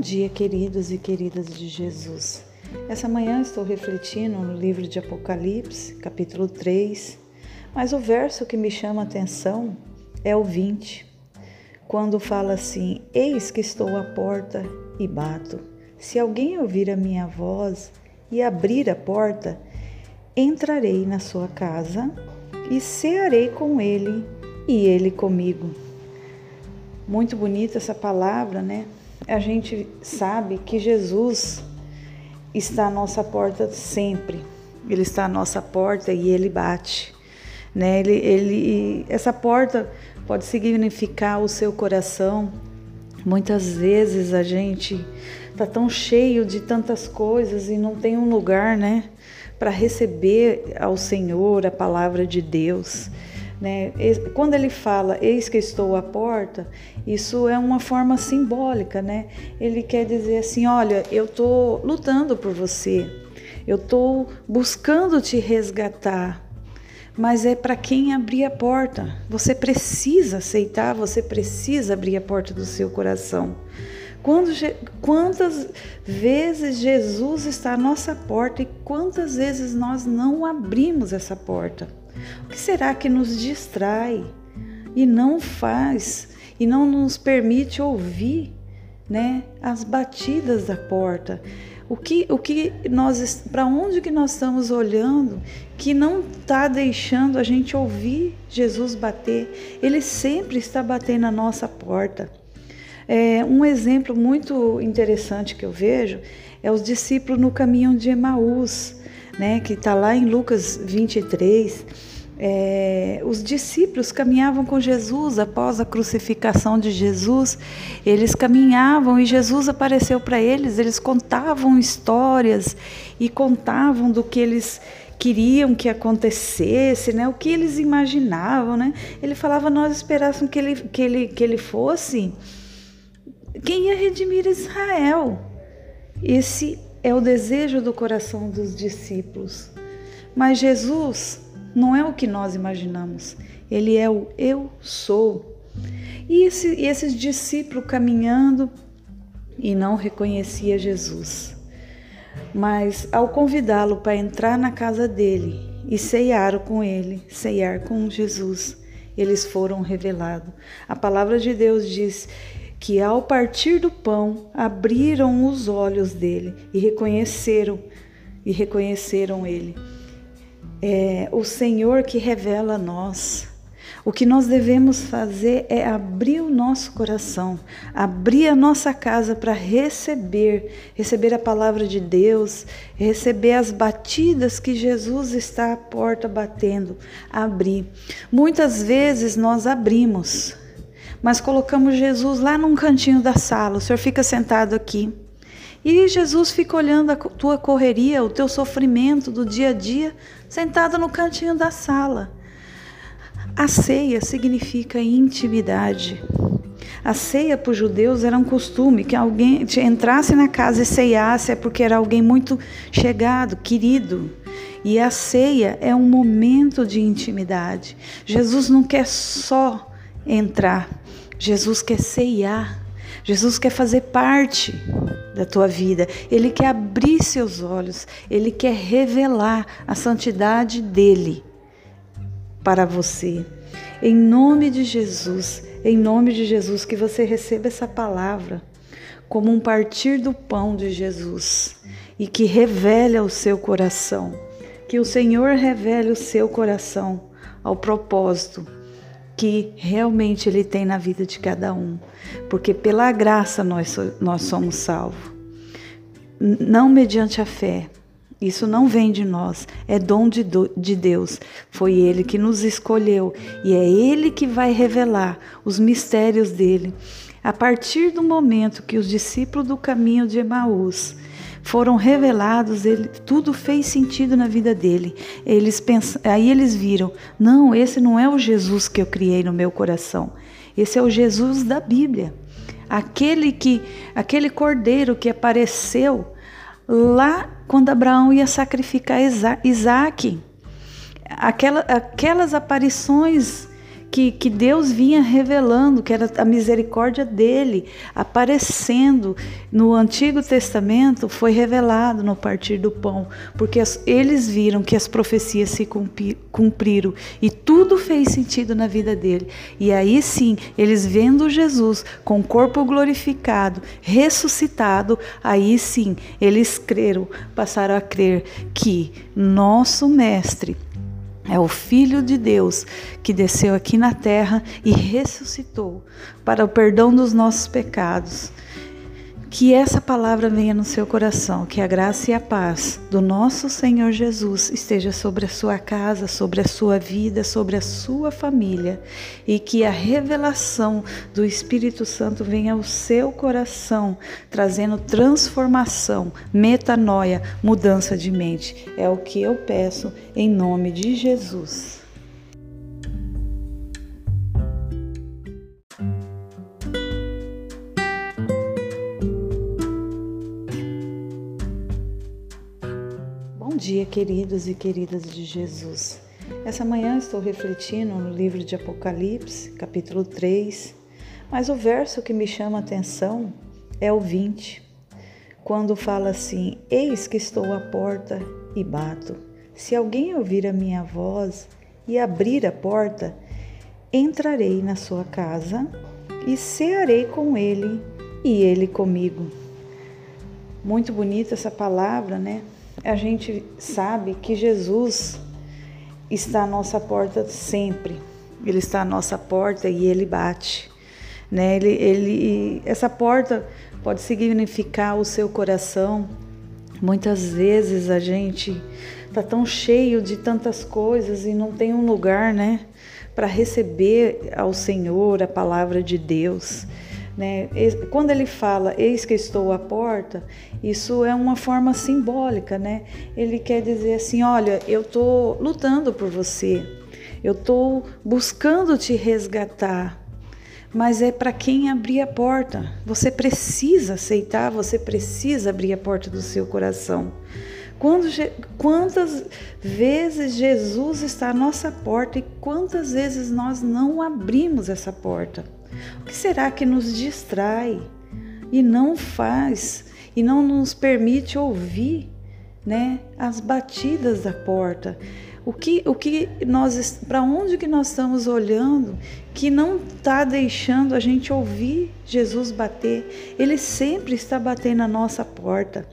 Bom dia, queridos e queridas de Jesus. Essa manhã estou refletindo no livro de Apocalipse, capítulo 3, mas o verso que me chama a atenção é o 20, quando fala assim: Eis que estou à porta e bato. Se alguém ouvir a minha voz e abrir a porta, entrarei na sua casa e cearei com ele e ele comigo. Muito bonita essa palavra, né? A gente sabe que Jesus está à nossa porta sempre. Ele está à nossa porta e ele bate. Né? Ele, ele, essa porta pode significar o seu coração. Muitas vezes a gente está tão cheio de tantas coisas e não tem um lugar, né, para receber ao Senhor a palavra de Deus. Né? Quando ele fala, eis que estou à porta, isso é uma forma simbólica, né? Ele quer dizer assim: olha, eu estou lutando por você, eu estou buscando te resgatar, mas é para quem abrir a porta. Você precisa aceitar, você precisa abrir a porta do seu coração. Quando, quantas vezes Jesus está à nossa porta e quantas vezes nós não abrimos essa porta? O que será que nos distrai e não faz e não nos permite ouvir, né, as batidas da porta? O que, o que nós, para onde que nós estamos olhando que não está deixando a gente ouvir Jesus bater? Ele sempre está batendo na nossa porta. É, um exemplo muito interessante que eu vejo é os discípulos no caminho de Emaús, né, que está lá em Lucas 23. É, os discípulos caminhavam com Jesus após a crucificação de Jesus. Eles caminhavam e Jesus apareceu para eles. Eles contavam histórias e contavam do que eles queriam que acontecesse, né? O que eles imaginavam, né? Ele falava: nós esperássemos que ele, que ele, que ele fosse quem ia redimir Israel. Esse é o desejo do coração dos discípulos. Mas Jesus não é o que nós imaginamos. Ele é o eu sou. E, esse, e esses discípulos caminhando e não reconhecia Jesus. Mas ao convidá-lo para entrar na casa dele e ceiar com ele, ceiar com Jesus, eles foram revelados. A palavra de Deus diz que ao partir do pão abriram os olhos dele e reconheceram e reconheceram ele. É o Senhor que revela a nós. O que nós devemos fazer é abrir o nosso coração, abrir a nossa casa para receber, receber a palavra de Deus, receber as batidas que Jesus está à porta batendo, abrir. Muitas vezes nós abrimos, mas colocamos Jesus lá num cantinho da sala. O senhor fica sentado aqui. E Jesus fica olhando a tua correria, o teu sofrimento do dia a dia, sentado no cantinho da sala. A ceia significa intimidade. A ceia para os judeus era um costume que alguém entrasse na casa e ceiasse é porque era alguém muito chegado, querido. E a ceia é um momento de intimidade. Jesus não quer só entrar, Jesus quer ceiar, Jesus quer fazer parte da tua vida, Ele quer abrir seus olhos, Ele quer revelar a santidade dEle para você. Em nome de Jesus, em nome de Jesus, que você receba essa palavra como um partir do pão de Jesus e que revele ao seu coração, que o Senhor revele o seu coração ao propósito que realmente Ele tem na vida de cada um, porque pela graça nós, nós somos salvos, não mediante a fé. Isso não vem de nós, é dom de, de Deus. Foi Ele que nos escolheu e é Ele que vai revelar os mistérios dele. A partir do momento que os discípulos do caminho de Emaús foram revelados, ele, tudo fez sentido na vida dele. Eles pensam, aí eles viram: não, esse não é o Jesus que eu criei no meu coração. Esse é o Jesus da Bíblia. Aquele que, aquele cordeiro que apareceu lá quando Abraão ia sacrificar Isaac. Aquela, aquelas aparições que, que Deus vinha revelando, que era a misericórdia dele, aparecendo no Antigo Testamento, foi revelado no partir do pão, porque as, eles viram que as profecias se cumpriram e tudo fez sentido na vida dele. E aí sim, eles vendo Jesus com o corpo glorificado, ressuscitado, aí sim, eles creram, passaram a crer que nosso Mestre é o Filho de Deus que desceu aqui na terra e ressuscitou para o perdão dos nossos pecados que essa palavra venha no seu coração, que a graça e a paz do nosso Senhor Jesus esteja sobre a sua casa, sobre a sua vida, sobre a sua família e que a revelação do Espírito Santo venha ao seu coração, trazendo transformação, metanoia, mudança de mente. É o que eu peço em nome de Jesus. Dia, queridos e queridas de Jesus. Essa manhã estou refletindo no livro de Apocalipse, capítulo 3, mas o verso que me chama a atenção é o 20, quando fala assim: Eis que estou à porta e bato. Se alguém ouvir a minha voz e abrir a porta, entrarei na sua casa e cearei com ele e ele comigo. Muito bonita essa palavra, né? A gente sabe que Jesus está à nossa porta sempre. Ele está à nossa porta e ele bate. Né? Ele, ele, essa porta pode significar o seu coração. Muitas vezes a gente está tão cheio de tantas coisas e não tem um lugar, né, para receber ao Senhor a palavra de Deus. Né? Quando ele fala, eis que estou à porta, isso é uma forma simbólica, né? Ele quer dizer assim: olha, eu estou lutando por você, eu estou buscando te resgatar, mas é para quem abrir a porta. Você precisa aceitar, você precisa abrir a porta do seu coração. Quando, quantas vezes Jesus está à nossa porta e quantas vezes nós não abrimos essa porta? O que será que nos distrai e não faz e não nos permite ouvir, né, as batidas da porta? O que, o que nós, para onde que nós estamos olhando que não está deixando a gente ouvir Jesus bater? Ele sempre está batendo na nossa porta.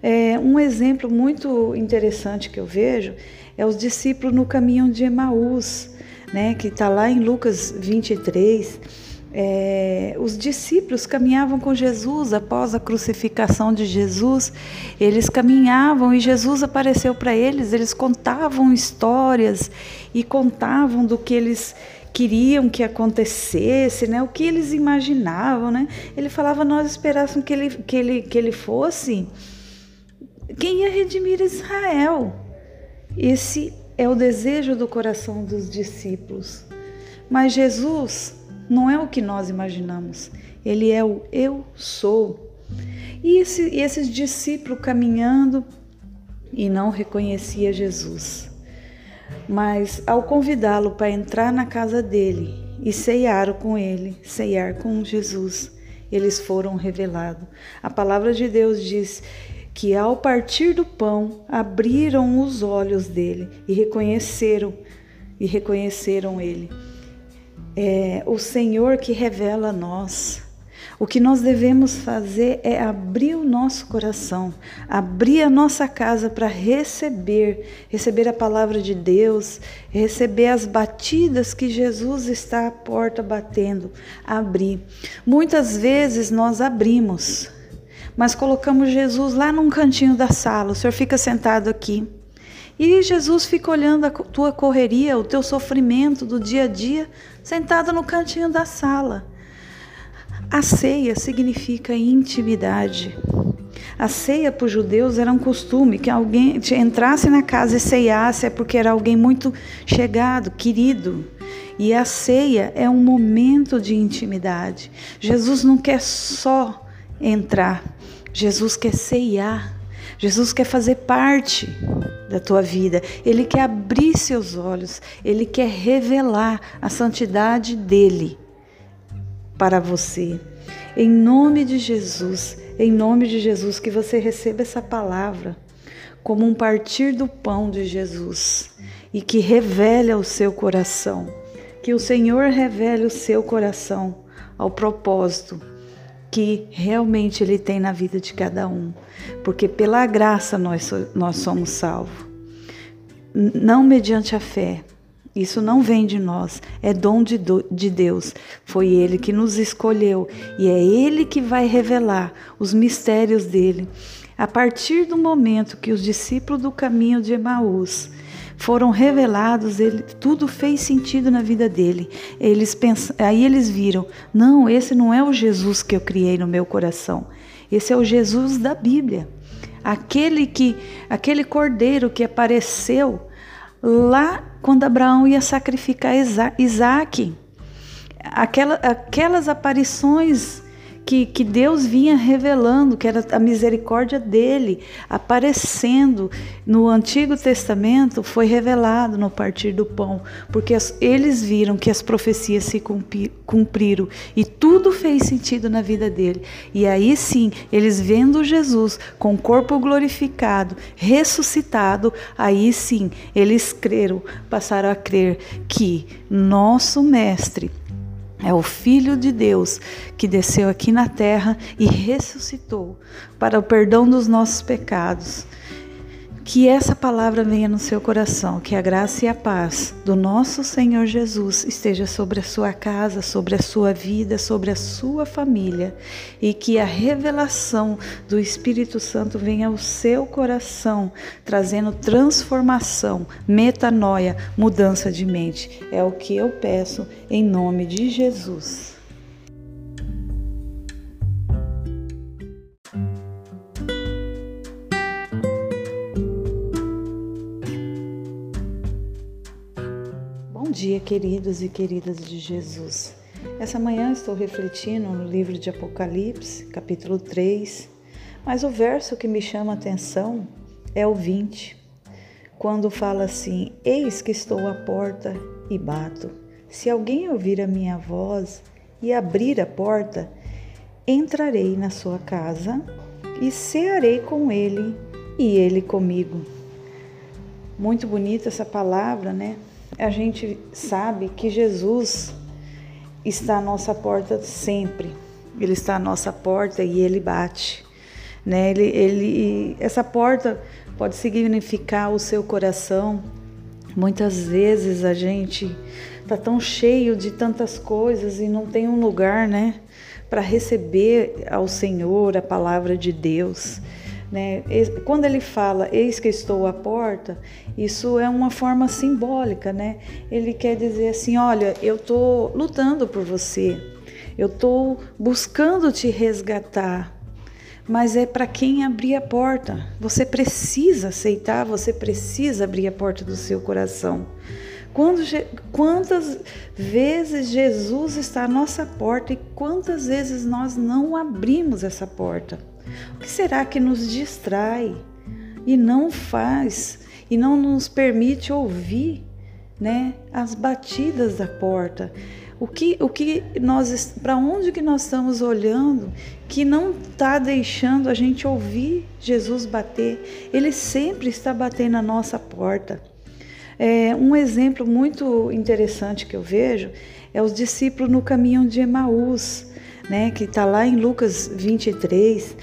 É, um exemplo muito interessante que eu vejo é os discípulos no caminho de Emaús, né, que está lá em Lucas 23 é, os discípulos caminhavam com Jesus após a crucificação de Jesus. Eles caminhavam e Jesus apareceu para eles. Eles contavam histórias e contavam do que eles queriam que acontecesse, né? O que eles imaginavam, né? Ele falava: nós esperássemos que ele, que ele, que ele fosse quem ia redimir Israel. Esse é o desejo do coração dos discípulos. Mas Jesus não é o que nós imaginamos. Ele é o eu sou. E, esse, esses discípulos caminhando e não reconhecia Jesus. Mas ao convidá-lo para entrar na casa dele e ceiar com ele, ceiar com Jesus, eles foram revelados. A palavra de Deus diz que ao partir do pão abriram os olhos dele e reconheceram e reconheceram ele é o Senhor que revela a nós. O que nós devemos fazer é abrir o nosso coração, abrir a nossa casa para receber, receber a palavra de Deus, receber as batidas que Jesus está à porta batendo, abrir. Muitas vezes nós abrimos, mas colocamos Jesus lá num cantinho da sala. O Senhor fica sentado aqui. E Jesus fica olhando a tua correria, o teu sofrimento do dia a dia, sentado no cantinho da sala. A ceia significa intimidade. A ceia para os judeus era um costume que alguém entrasse na casa e ceiasse é porque era alguém muito chegado, querido. E a ceia é um momento de intimidade. Jesus não quer só entrar, Jesus quer ceiar, Jesus quer fazer parte. da tua vida. Ele quer abrir seus olhos, ele quer revelar a santidade dele para você. Em nome de Jesus, em nome de Jesus, que você receba essa palavra como um partir do pão de Jesus e que revele ao seu coração, que o Senhor revele o seu coração ao propósito que realmente Ele tem na vida de cada um, porque pela graça nós, nós somos salvos, não mediante a fé. Isso não vem de nós, é dom de, de Deus. Foi Ele que nos escolheu e é Ele que vai revelar os mistérios dele. A partir do momento que os discípulos do caminho de Emaús foram revelados, ele, tudo fez sentido na vida dele. Eles pensam, aí eles viram: não, esse não é o Jesus que eu criei no meu coração. Esse é o Jesus da Bíblia. Aquele que, aquele cordeiro que apareceu lá quando Abraão ia sacrificar Isaac. Aquela, aquelas aparições que, que Deus vinha revelando, que era a misericórdia dele, aparecendo no Antigo Testamento, foi revelado no partir do pão, porque as, eles viram que as profecias se cumpriram e tudo fez sentido na vida dele. E aí sim, eles vendo Jesus com o corpo glorificado, ressuscitado, aí sim, eles creram, passaram a crer que nosso Mestre é o Filho de Deus que desceu aqui na terra e ressuscitou para o perdão dos nossos pecados. Que essa palavra venha no seu coração, que a graça e a paz do nosso Senhor Jesus esteja sobre a sua casa, sobre a sua vida, sobre a sua família e que a revelação do Espírito Santo venha ao seu coração, trazendo transformação, metanoia, mudança de mente. É o que eu peço em nome de Jesus. Dia, queridos e queridas de Jesus. Essa manhã estou refletindo no livro de Apocalipse, capítulo 3, mas o verso que me chama a atenção é o 20, quando fala assim: Eis que estou à porta e bato. Se alguém ouvir a minha voz e abrir a porta, entrarei na sua casa e cearei com ele e ele comigo. Muito bonita essa palavra, né? A gente sabe que Jesus está à nossa porta sempre. Ele está à nossa porta e ele bate. Né? Ele, ele, essa porta pode significar o seu coração. Muitas vezes a gente está tão cheio de tantas coisas e não tem um lugar, né, para receber ao Senhor a palavra de Deus. Né? Quando ele fala, eis que estou à porta, isso é uma forma simbólica, né? Ele quer dizer assim: olha, eu estou lutando por você, eu estou buscando te resgatar, mas é para quem abrir a porta. Você precisa aceitar, você precisa abrir a porta do seu coração. Quando, quantas vezes Jesus está à nossa porta e quantas vezes nós não abrimos essa porta? O que será que nos distrai e não faz e não nos permite ouvir, né, as batidas da porta? O que, o que nós, para onde que nós estamos olhando que não está deixando a gente ouvir Jesus bater? Ele sempre está batendo na nossa porta. É, um exemplo muito interessante que eu vejo é os discípulos no caminho de Emaús, né, que está lá em Lucas 23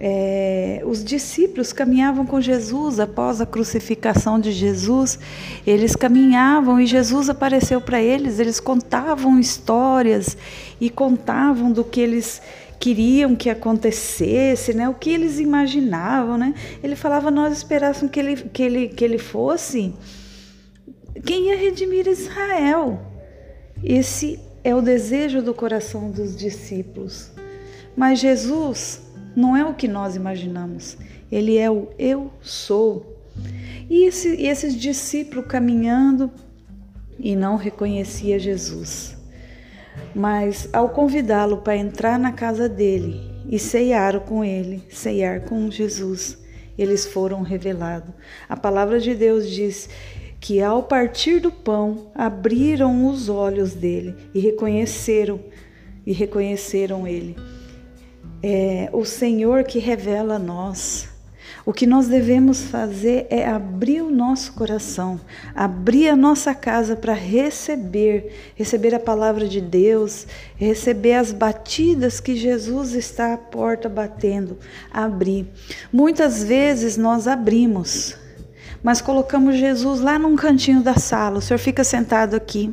é, os discípulos caminhavam com Jesus após a crucificação de Jesus. Eles caminhavam e Jesus apareceu para eles. Eles contavam histórias e contavam do que eles queriam que acontecesse, né? O que eles imaginavam, né? Ele falava: nós esperássemos que ele, que ele, que ele fosse quem ia redimir Israel. Esse é o desejo do coração dos discípulos. Mas Jesus não é o que nós imaginamos. Ele é o eu sou. E, esse, e esses discípulos caminhando e não reconhecia Jesus. Mas ao convidá-lo para entrar na casa dele e ceiar com ele, ceiar com Jesus, eles foram revelados. A palavra de Deus diz que ao partir do pão abriram os olhos dele e reconheceram e reconheceram ele. É o Senhor que revela a nós. O que nós devemos fazer é abrir o nosso coração, abrir a nossa casa para receber, receber a palavra de Deus, receber as batidas que Jesus está à porta batendo, abrir. Muitas vezes nós abrimos, mas colocamos Jesus lá num cantinho da sala. O Senhor fica sentado aqui.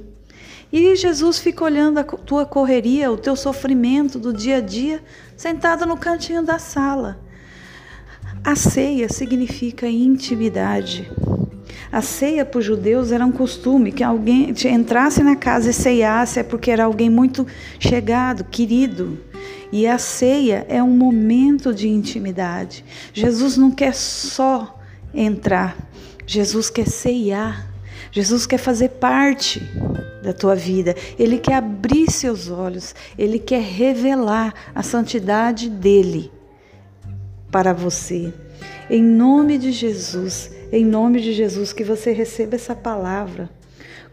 E Jesus fica olhando a tua correria, o teu sofrimento do dia a dia, sentado no cantinho da sala. A ceia significa intimidade. A ceia para os judeus era um costume que alguém entrasse na casa e ceiasse é porque era alguém muito chegado, querido. E a ceia é um momento de intimidade. Jesus não quer só entrar, Jesus quer ceiar. Jesus quer fazer parte da tua vida. Ele quer abrir seus olhos, ele quer revelar a santidade dele para você. Em nome de Jesus, em nome de Jesus, que você receba essa palavra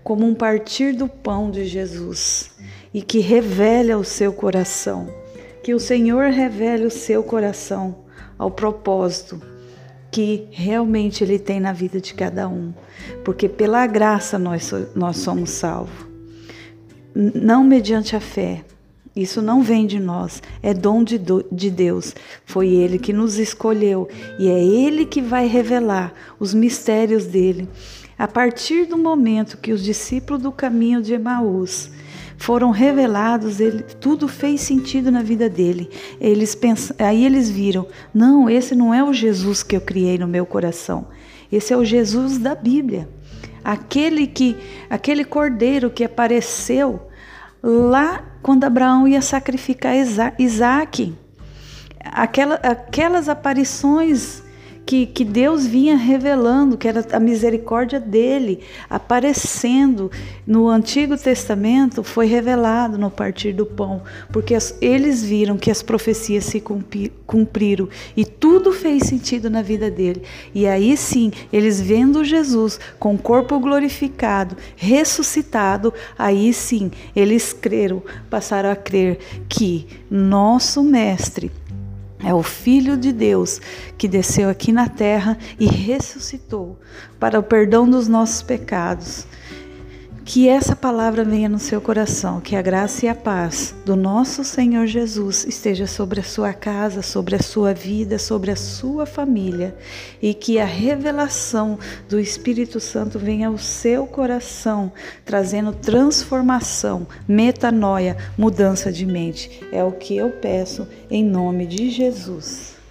como um partir do pão de Jesus e que revele ao seu coração. Que o Senhor revele o seu coração ao propósito que realmente Ele tem na vida de cada um, porque pela graça nós, nós somos salvos, não mediante a fé, isso não vem de nós, é dom de, de Deus. Foi Ele que nos escolheu. E é Ele que vai revelar os mistérios dele. A partir do momento que os discípulos do caminho de Emaús foram revelados, ele, tudo fez sentido na vida dele. Eles pensam, aí eles viram: não, esse não é o Jesus que eu criei no meu coração. Esse é o Jesus da Bíblia. Aquele que, aquele cordeiro que apareceu lá quando Abraão ia sacrificar Isaac. Aquela, aquelas aparições que, que Deus vinha revelando, que era a misericórdia dele, aparecendo no Antigo Testamento, foi revelado no partir do pão, porque as, eles viram que as profecias se cumpriram e tudo fez sentido na vida dele. E aí sim, eles vendo Jesus com o corpo glorificado, ressuscitado, aí sim, eles creram, passaram a crer que nosso Mestre é o Filho de Deus que desceu aqui na terra e ressuscitou para o perdão dos nossos pecados. Que essa palavra venha no seu coração, que a graça e a paz do nosso Senhor Jesus esteja sobre a sua casa, sobre a sua vida, sobre a sua família e que a revelação do Espírito Santo venha ao seu coração, trazendo transformação, metanoia, mudança de mente. É o que eu peço em nome de Jesus.